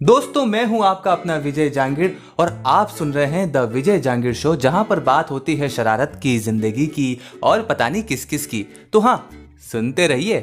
दोस्तों, मैं हूँ आपका अपना विजय जांगीर और आप सुन रहे हैं द विजय जांगीर शो, जहाँ पर बात होती है शरारत की, ज़िंदगी की और पता नहीं किस किस की। तो हाँ सुनते रहिए।